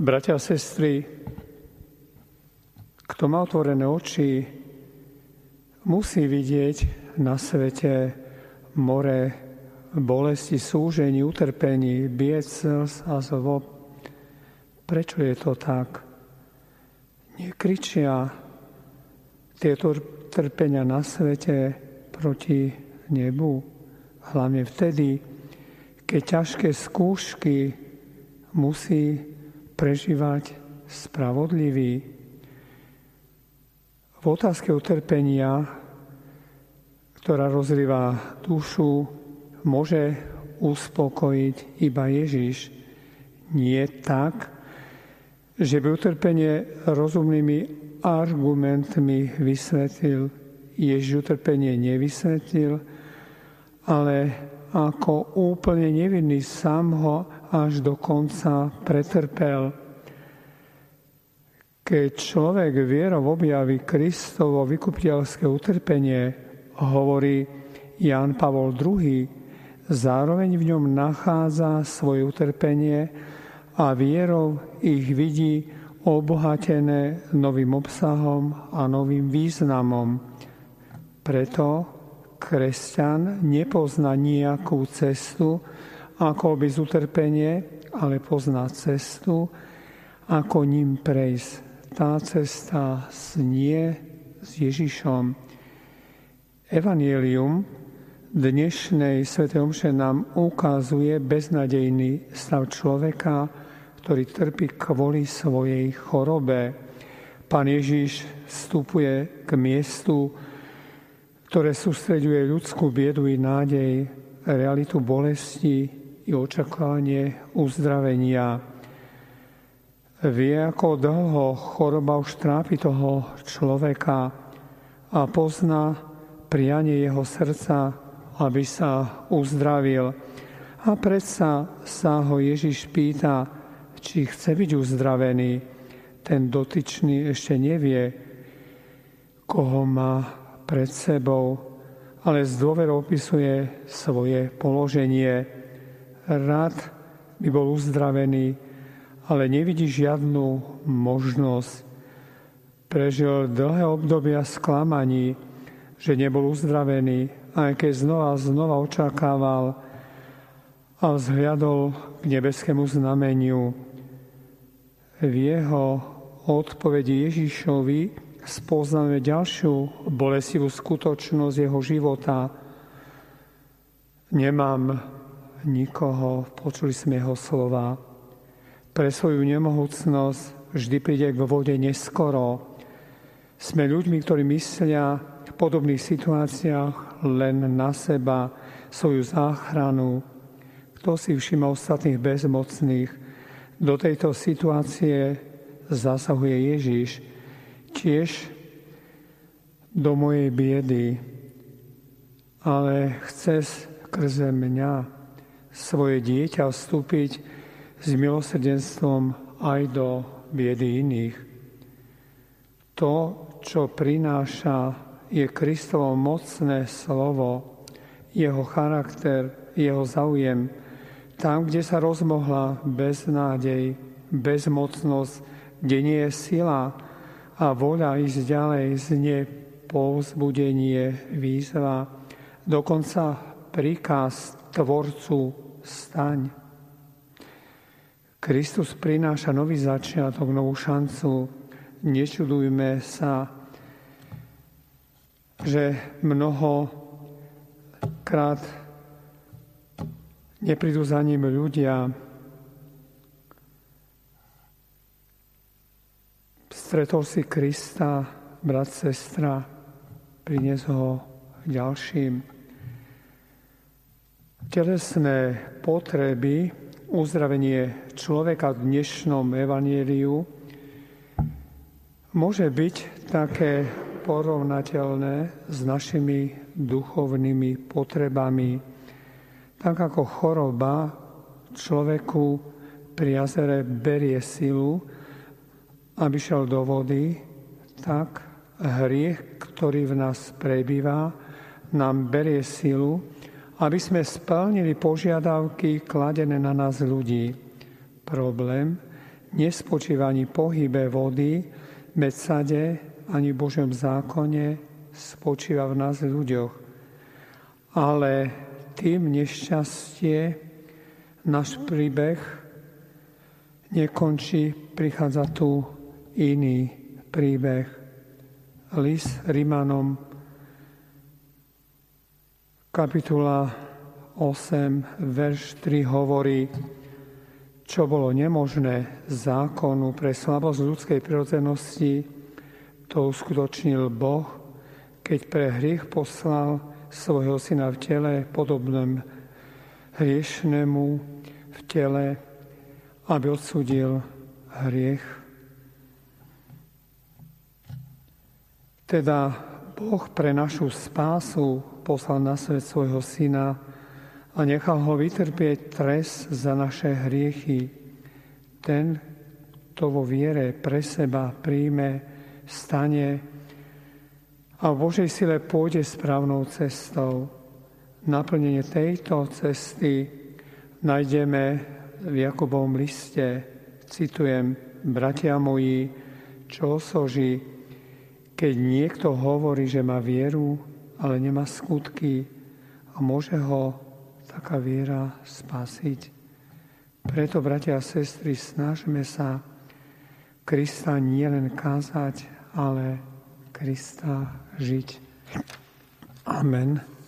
Bratia a sestry, kto má otvorené oči, musí vidieť na svete more bolesti, súžení, utrpení, biec a zlo. Prečo je to tak? Nekričia tieto trpenia na svete proti nebu, hlavne vtedy, keď ťažké skúšky musí prežívať spravodlivý. V otázke utrpenia, ktorá rozrýva dušu, môže uspokojiť iba Ježiš. Nie tak, že by utrpenie rozumnými argumentmi vysvetlil. Ježiš utrpenie nevysvetlil, ale ako úplne nevinný sám ho až do konca pretrpel. Keď človek vierou objaví Kristovo vykupiteľské utrpenie, hovorí Jan Pavol II, zároveň v ňom nachádza svoje utrpenie a vierou ich vidí obohatené novým obsahom a novým významom. Preto kresťan nepozná nejakú cestu, ako by utrpenie, ale pozná cestu, ako ním prejsť. Tá cesta znie s Ježišom. Evangelium dnešnej Sv. Omše nám ukazuje beznadejný stav človeka, ktorý trpí kvôli svojej chorobe. Pán Ježiš vstupuje k miestu, ktoré sústreďuje ľudskú biedu i nádej, realitu bolesti i očakávanie uzdravenia. Vie, ako dlho choroba už trápi toho človeka a pozná prianie jeho srdca, aby sa uzdravil. A predsa sa ho Ježiš pýta, či chce byť uzdravený. Ten dotyčný ešte nevie, koho má pred sebou, ale z dôverou opisuje svoje položenie. Rád by bol uzdravený, ale nevidí žiadnu možnosť. Prežil dlhé obdobia sklamaní, že nebol uzdravený, aj keď znova a znova očakával a vzhľadol k nebeskému znameniu. V jeho odpovedi Ježišovi spoznáme ďalšiu bolesivú skutočnosť jeho života. Nemám nikoho, počuli sme jeho slova. Pre svoju nemohúcnosť vždy príde k vode neskoro. Sme ľuďmi, ktorí myslia v podobných situáciách len na seba, svoju záchranu. Kto si všíma ostatných bezmocných? Do tejto situácie zasahuje Ježiš tiež do mojej biedy, ale chce skrze mňa svoje dieťa vstúpiť s milosrdenstvom aj do biedy iných. To, čo prináša, je Kristovo mocné slovo, jeho charakter, jeho záujem. Tam, kde sa rozmohla beznádej, bezmocnosť, kde nie je sila, a voľa ísť ďalej znie povzbudenie, výzva, dokonca príkaz Tvorcu staň. Kristus prináša nový začiatok, novú šancu. Nečudujme sa, že mnoho krát neprídu za ním ľudia, Stretol si Krista, brat, sestra, prinies ho ďalším. Telesné potreby, uzdravenie človeka v dnešnom evanieliu môže byť také porovnateľné s našimi duchovnými potrebami. Tak ako choroba človeku pri jazere berie silu, aby šiel do vody, tak hriech, ktorý v nás prebýva, nám berie silu, aby sme splnili požiadavky kladené na nás ľudí. Problém nespočíva ani pohybe vody, medsade, ani v Božom zákone, spočíva v nás ľuďoch. Ale tým nešťastie, náš príbeh nekončí, prichádza tu iný príbeh. List Rimanom, kapitula 8, verš 3 hovorí, čo bolo nemožné zákonu pre slabosť ľudskej prirodzenosti, to uskutočnil Boh, keď pre hriech poslal svojho syna v tele podobným hriešnemu v tele, aby odsudil hriech. Teda Boh pre našu spásu poslal na svet svojho syna a nechal ho vytrpieť trest za naše hriechy. Ten, kto vo viere pre seba príjme, stane a v Božej sile pôjde správnou cestou. Naplnenie tejto cesty nájdeme v Jakubovom liste. Citujem, bratia moji, čo osoží, keď niekto hovorí, že má vieru, ale nemá skutky a môže ho taká viera spasiť. Preto, bratia a sestry, snažme sa Krista nielen kázať, ale Krista žiť. Amen.